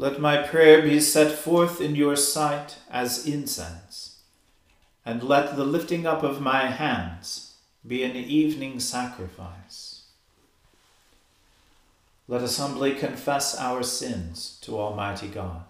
Let my prayer be set forth in your sight as incense, and let the lifting up of my hands be an evening sacrifice. Let us humbly confess our sins to Almighty God.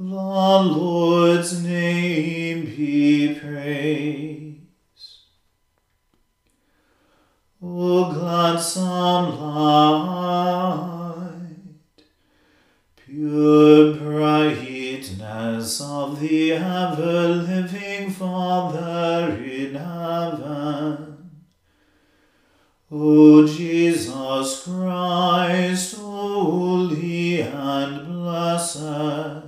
The Lord's name be praised. O gladsome light, pure brightness of the ever living Father in heaven. O Jesus Christ, holy and blessed.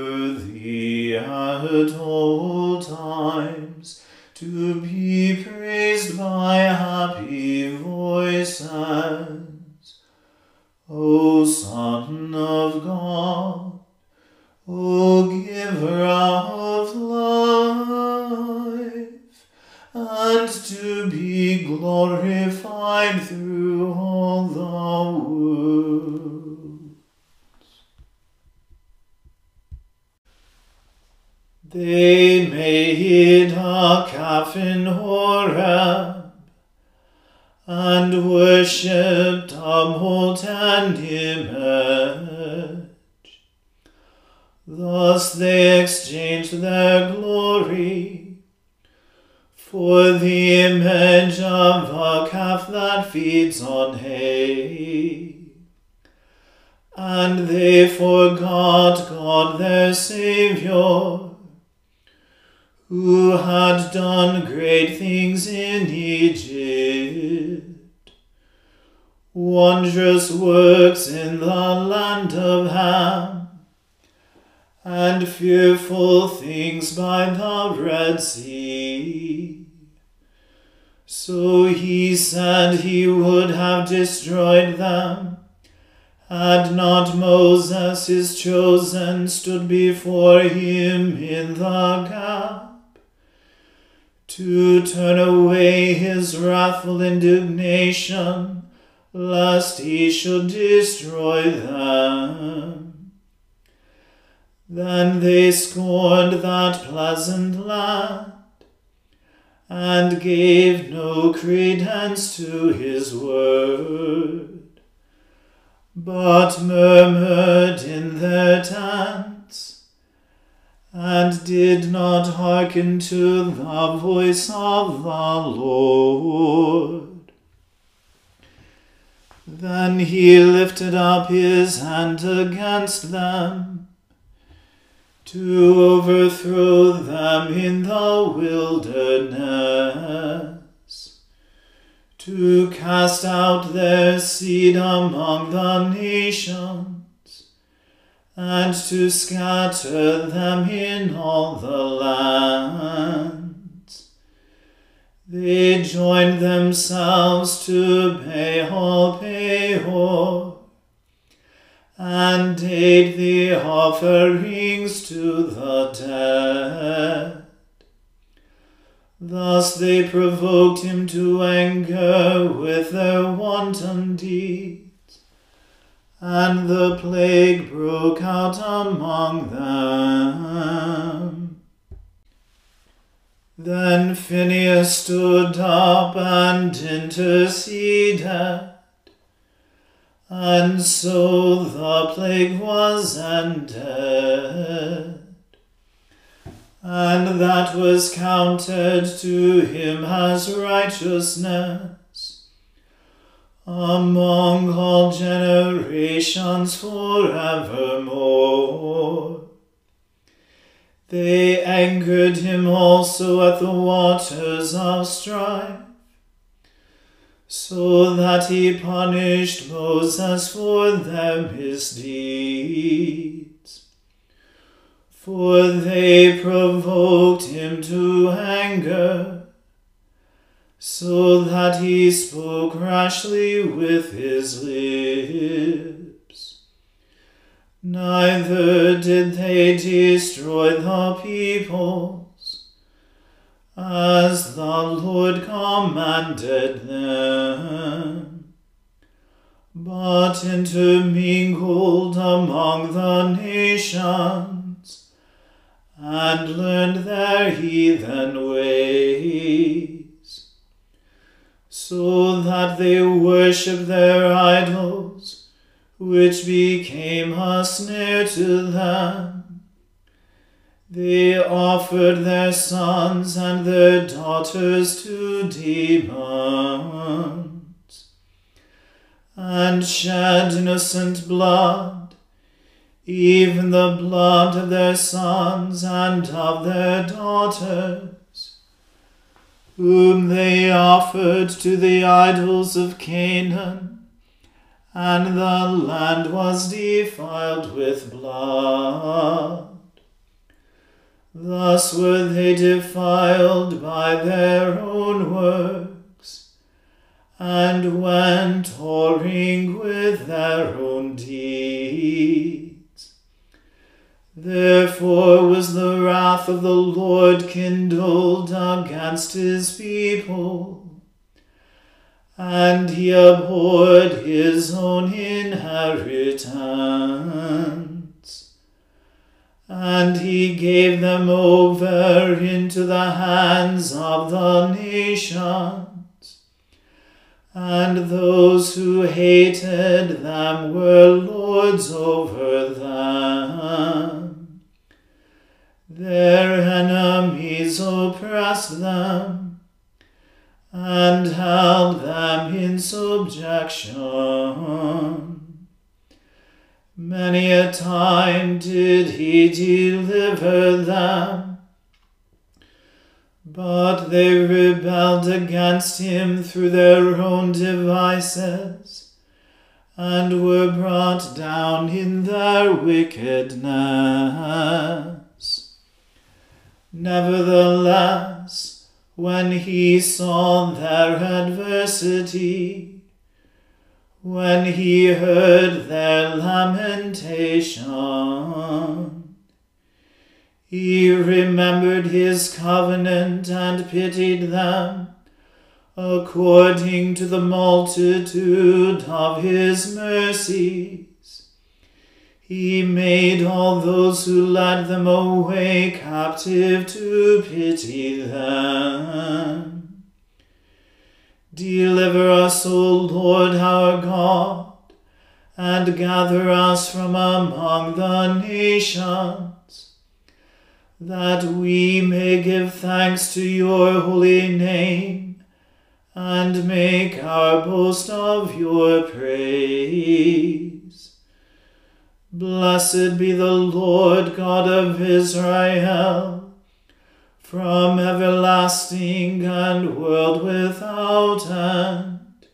at all times to be praised by happy voices. O Son of God, O Giver of life, and to be glorified They made a calf in Horeb and worshipped a molten image. Thus they exchanged their glory for the image of a calf that feeds on hay. And they forgot God their Saviour who had done great things in Egypt, wondrous works in the land of Ham, and fearful things by the Red Sea. So he said he would have destroyed them had not Moses, his chosen, stood before him in the gap to turn away his wrathful indignation, lest he should destroy them. Then they scorned that pleasant land and gave no credence to his word but murmured in their tents, and did not hearken to the voice of the Lord. Then he lifted up his hand against them to overthrow them in the wilderness to cast out their seed among the nations, and to scatter them in all the land. They joined themselves to Baal Peor, and ate the offerings to the dead. Thus they provoked him to anger with their wanton deeds, and the plague broke out among them. Then Phinehas stood up and interceded, and so the plague was ended and that was counted to him as righteousness among all generations forevermore. They angered him also at the waters of strife, so that he punished Moses for their misdeeds. For they provoked him to anger, so that he spoke rashly with his lips. Neither did they destroy the peoples, as the Lord commanded them, but intermingled among the nations and learned their heathen ways, so that they worshipped their idols, which became a snare to them. They offered their sons and their daughters to demons, and shed innocent blood even the blood of their sons and of their daughters, whom they offered to the idols of Canaan, and the land was defiled with blood. Thus were they defiled by their own works, and went whoring with their own deeds. Therefore was the wrath of the Lord kindled against his people, and he abhorred his own inheritance. And he gave them over into the hands of the nations, and those who hated them were lords over them. Their enemies oppressed them and held them in subjection. Many a time did he deliver them, But they rebelled against him through their own devices, and were brought down in their wickedness. Nevertheless, when he saw their adversity, when he heard their lamentation, he remembered his covenant and pitied them, according to the multitude of his mercies. He made all those who led them away captive to pity them. Deliver us, O Lord our God, and gather us from among the nations that we may give thanks to your holy name and make our boast of your praise. Blessed be the Lord God of Israel, from everlasting and world without end.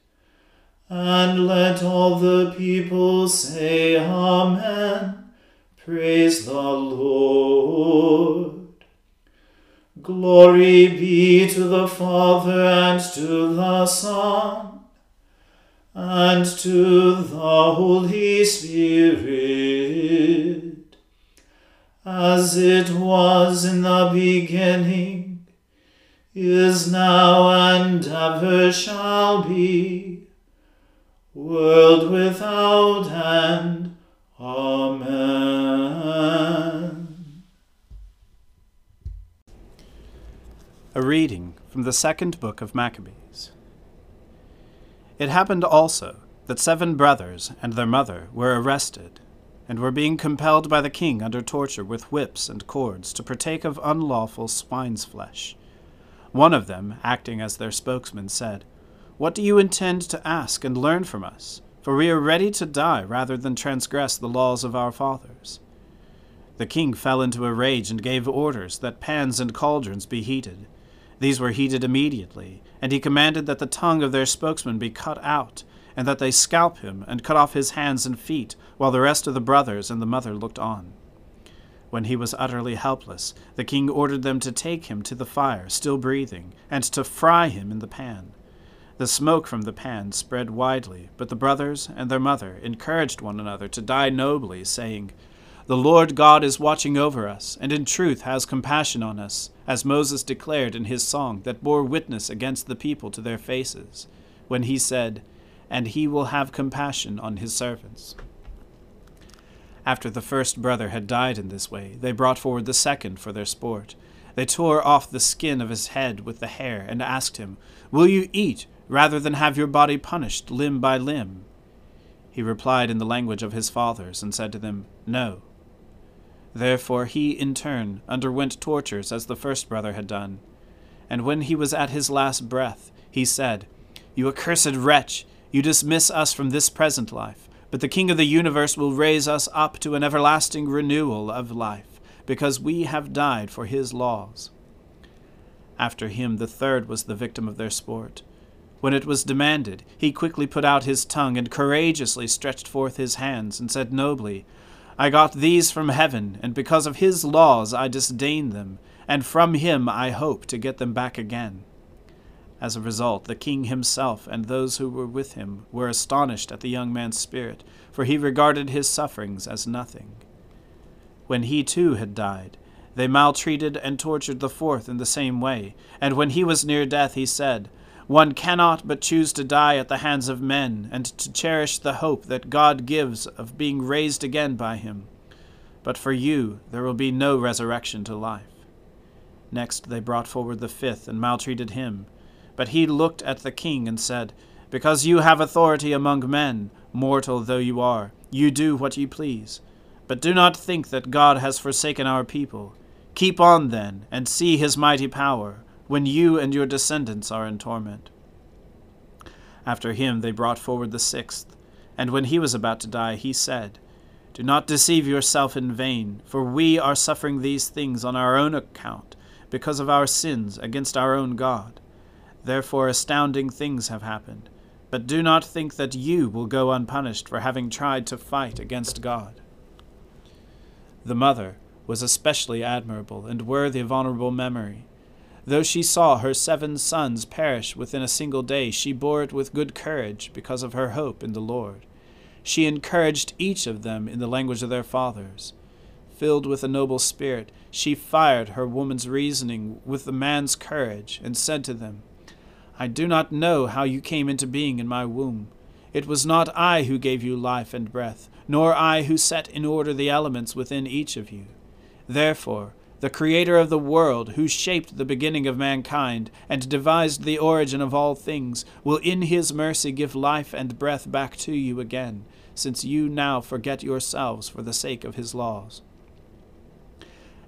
And let all the people say, Amen. Praise the Lord. Glory be to the Father and to the Son and to the Holy Spirit, as it was in the beginning, is now, and ever shall be, world without end. Amen. A reading from the second book of Maccabees. It happened also that seven brothers and their mother were arrested, and were being compelled by the king under torture with whips and cords to partake of unlawful swine's flesh. One of them, acting as their spokesman, said, What do you intend to ask and learn from us? for we are ready to die rather than transgress the laws of our fathers. The king fell into a rage and gave orders that pans and cauldrons be heated. These were heated immediately, and he commanded that the tongue of their spokesman be cut out, and that they scalp him and cut off his hands and feet, while the rest of the brothers and the mother looked on. When he was utterly helpless, the king ordered them to take him to the fire, still breathing, and to fry him in the pan. The smoke from the pan spread widely, but the brothers and their mother encouraged one another to die nobly, saying, The Lord God is watching over us, and in truth has compassion on us, as Moses declared in his song that bore witness against the people to their faces, when he said, And he will have compassion on his servants. After the first brother had died in this way, they brought forward the second for their sport. They tore off the skin of his head with the hair, and asked him, Will you eat? rather than have your body punished limb by limb? He replied in the language of his fathers, and said to them, No. Therefore he, in turn, underwent tortures as the first brother had done. And when he was at his last breath, he said, You accursed wretch, you dismiss us from this present life, but the King of the universe will raise us up to an everlasting renewal of life, because we have died for his laws. After him the third was the victim of their sport. When it was demanded, he quickly put out his tongue and courageously stretched forth his hands and said nobly, I got these from heaven, and because of his laws I disdain them, and from him I hope to get them back again. As a result, the king himself and those who were with him were astonished at the young man's spirit, for he regarded his sufferings as nothing. When he too had died, they maltreated and tortured the fourth in the same way, and when he was near death, he said, one cannot but choose to die at the hands of men, and to cherish the hope that God gives of being raised again by him. But for you there will be no resurrection to life. Next they brought forward the fifth, and maltreated him. But he looked at the king and said, Because you have authority among men, mortal though you are, you do what you please. But do not think that God has forsaken our people. Keep on, then, and see his mighty power when you and your descendants are in torment. After him they brought forward the sixth, and when he was about to die, he said, Do not deceive yourself in vain, for we are suffering these things on our own account, because of our sins against our own God. Therefore, astounding things have happened. But do not think that you will go unpunished for having tried to fight against God. The mother was especially admirable and worthy of honorable memory. Though she saw her seven sons perish within a single day, she bore it with good courage because of her hope in the Lord. She encouraged each of them in the language of their fathers. Filled with a noble spirit, she fired her woman's reasoning with the man's courage, and said to them, I do not know how you came into being in my womb. It was not I who gave you life and breath, nor I who set in order the elements within each of you. Therefore, the Creator of the world, who shaped the beginning of mankind and devised the origin of all things, will in his mercy give life and breath back to you again, since you now forget yourselves for the sake of his laws.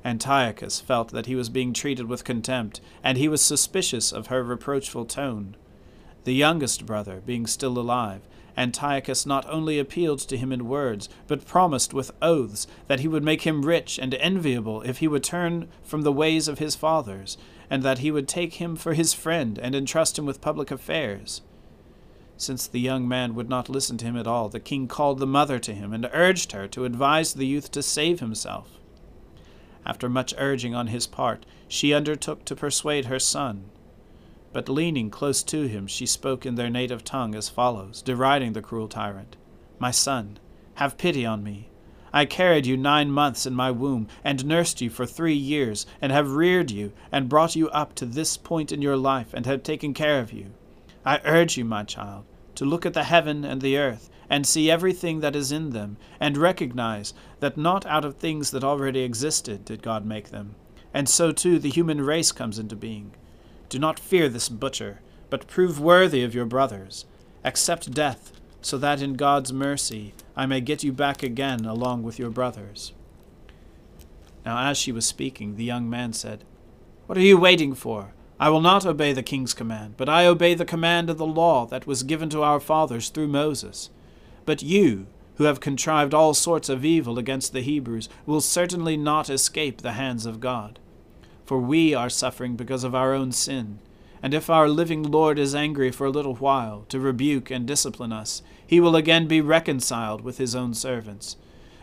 Antiochus felt that he was being treated with contempt, and he was suspicious of her reproachful tone. The youngest brother, being still alive, Antiochus not only appealed to him in words, but promised with oaths that he would make him rich and enviable if he would turn from the ways of his fathers, and that he would take him for his friend and entrust him with public affairs. Since the young man would not listen to him at all, the king called the mother to him and urged her to advise the youth to save himself. After much urging on his part, she undertook to persuade her son. But leaning close to him, she spoke in their native tongue as follows, deriding the cruel tyrant My son, have pity on me. I carried you nine months in my womb, and nursed you for three years, and have reared you, and brought you up to this point in your life, and have taken care of you. I urge you, my child, to look at the heaven and the earth, and see everything that is in them, and recognize that not out of things that already existed did God make them. And so too the human race comes into being. Do not fear this butcher, but prove worthy of your brothers. Accept death, so that in God's mercy I may get you back again along with your brothers. Now, as she was speaking, the young man said, What are you waiting for? I will not obey the king's command, but I obey the command of the law that was given to our fathers through Moses. But you, who have contrived all sorts of evil against the Hebrews, will certainly not escape the hands of God. For we are suffering because of our own sin. And if our living Lord is angry for a little while, to rebuke and discipline us, he will again be reconciled with his own servants.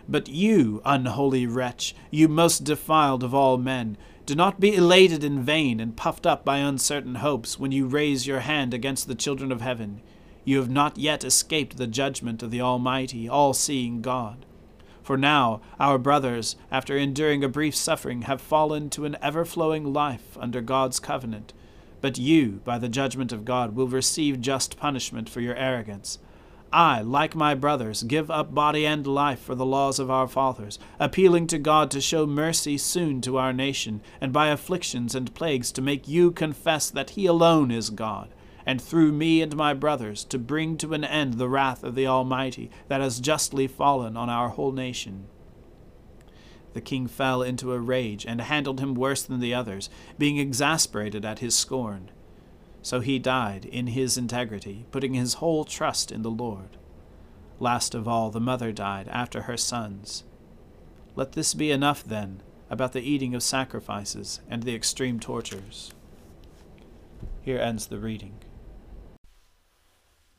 But you, unholy wretch, you most defiled of all men, do not be elated in vain and puffed up by uncertain hopes when you raise your hand against the children of heaven you have not yet escaped the judgment of the Almighty, all seeing God. For now our brothers, after enduring a brief suffering, have fallen to an ever flowing life under God's covenant. But you, by the judgment of God, will receive just punishment for your arrogance. I, like my brothers, give up body and life for the laws of our fathers, appealing to God to show mercy soon to our nation, and by afflictions and plagues to make you confess that He alone is God and through me and my brothers to bring to an end the wrath of the Almighty that has justly fallen on our whole nation. The king fell into a rage and handled him worse than the others, being exasperated at his scorn. So he died in his integrity, putting his whole trust in the Lord. Last of all, the mother died after her sons. Let this be enough, then, about the eating of sacrifices and the extreme tortures. Here ends the reading.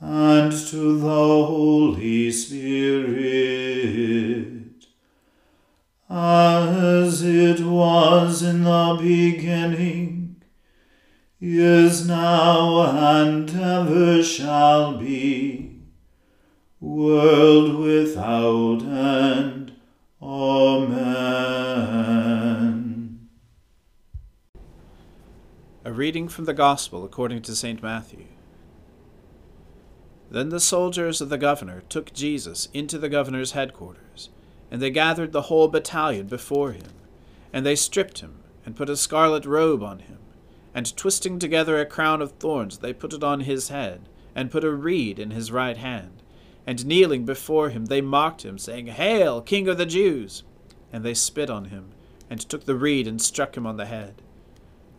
and to the Holy Spirit as it was in the beginning, is now, and ever shall be, world without end. Amen. A reading from the Gospel according to St. Matthew. Then the soldiers of the governor took Jesus into the governor's headquarters and they gathered the whole battalion before him. And they stripped him, and put a scarlet robe on him. And twisting together a crown of thorns, they put it on his head, and put a reed in his right hand. And kneeling before him, they mocked him, saying, Hail, King of the Jews! And they spit on him, and took the reed, and struck him on the head.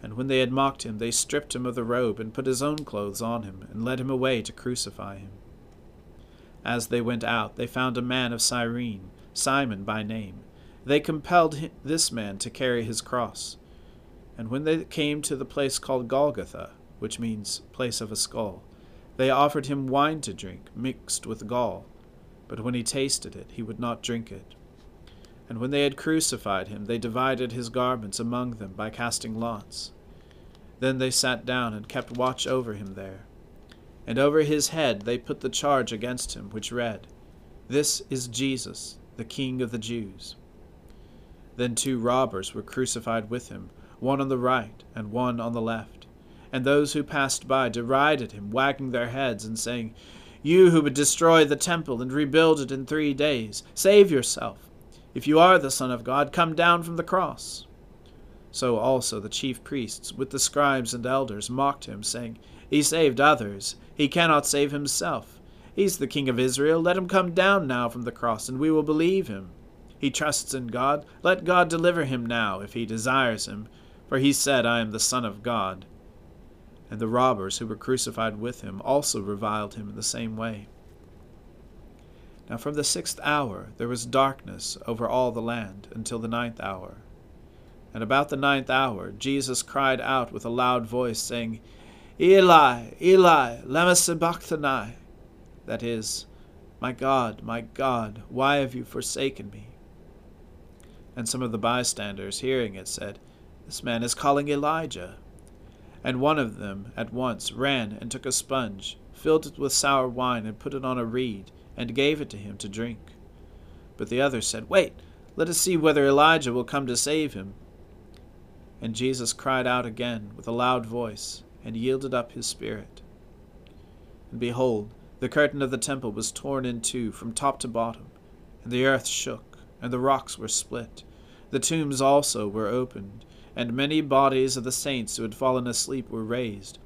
And when they had mocked him, they stripped him of the robe, and put his own clothes on him, and led him away to crucify him. As they went out, they found a man of Cyrene Simon by name. They compelled this man to carry his cross. And when they came to the place called Golgotha, which means place of a skull, they offered him wine to drink, mixed with gall. But when he tasted it, he would not drink it. And when they had crucified him, they divided his garments among them by casting lots. Then they sat down and kept watch over him there. And over his head they put the charge against him, which read, This is Jesus, the King of the Jews. Then two robbers were crucified with him, one on the right and one on the left. And those who passed by derided him, wagging their heads and saying, You who would destroy the temple and rebuild it in three days, save yourself. If you are the Son of God, come down from the cross. So also the chief priests, with the scribes and elders, mocked him, saying, He saved others, he cannot save himself. He's the King of Israel. Let him come down now from the cross, and we will believe him. He trusts in God. Let God deliver him now, if he desires him, for he said, I am the Son of God. And the robbers who were crucified with him also reviled him in the same way. Now from the sixth hour there was darkness over all the land until the ninth hour. And about the ninth hour Jesus cried out with a loud voice, saying, Eli, Eli, lama sabachthani, that is, My God, my God, why have you forsaken me? And some of the bystanders, hearing it, said, This man is calling Elijah. And one of them at once ran and took a sponge, filled it with sour wine, and put it on a reed, and gave it to him to drink. But the other said, Wait, let us see whether Elijah will come to save him. And Jesus cried out again with a loud voice, and yielded up his spirit. And behold, the curtain of the temple was torn in two from top to bottom, and the earth shook, and the rocks were split. The tombs also were opened, and many bodies of the saints who had fallen asleep were raised.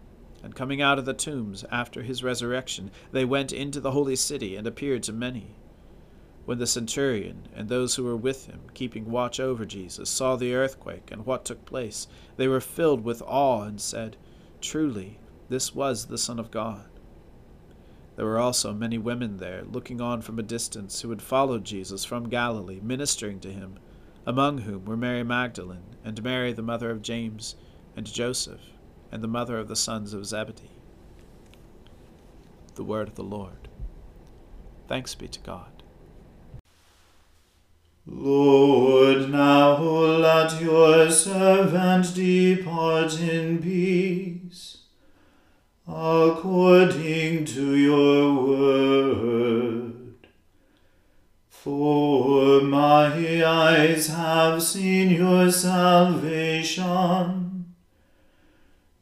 And coming out of the tombs after his resurrection, they went into the holy city and appeared to many. When the centurion and those who were with him, keeping watch over Jesus, saw the earthquake and what took place, they were filled with awe and said, Truly, this was the Son of God. There were also many women there, looking on from a distance, who had followed Jesus from Galilee, ministering to him, among whom were Mary Magdalene, and Mary the mother of James and Joseph, and the mother of the sons of Zebedee. The word of the Lord. Thanks be to God. Lord, now let your servant depart in peace, according to your word. For my eyes have seen your salvation,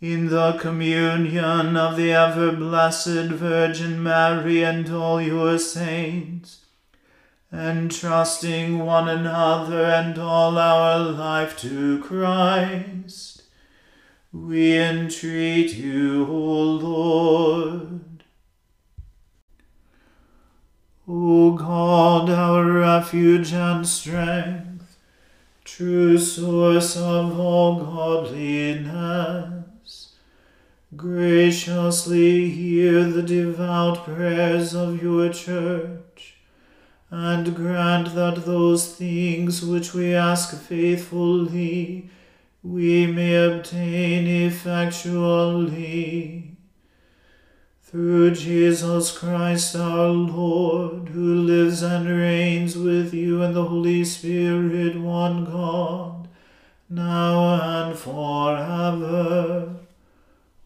in the communion of the ever blessed Virgin Mary and all your saints, entrusting one another and all our life to Christ, we entreat you, O Lord. O God, our refuge and strength, true source of all godliness, graciously hear the devout prayers of your church, and grant that those things which we ask faithfully we may obtain effectually. Through Jesus Christ our Lord, who lives and reigns with you in the Holy Spirit, one God, now and forever.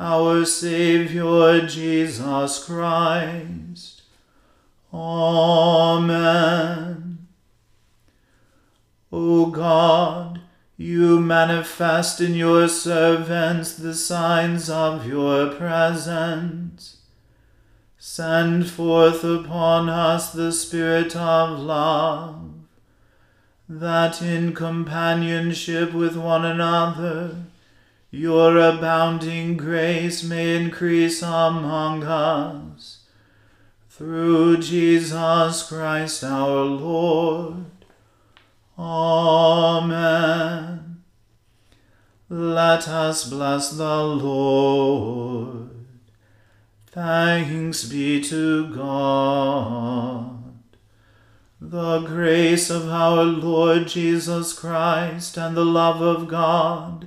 our Saviour Jesus Christ. Amen. O God, you manifest in your servants the signs of your presence. Send forth upon us the Spirit of love, that in companionship with one another your abounding grace may increase among us. Through Jesus Christ our Lord. Amen. Let us bless the Lord. Thanks be to God. The grace of our Lord Jesus Christ and the love of God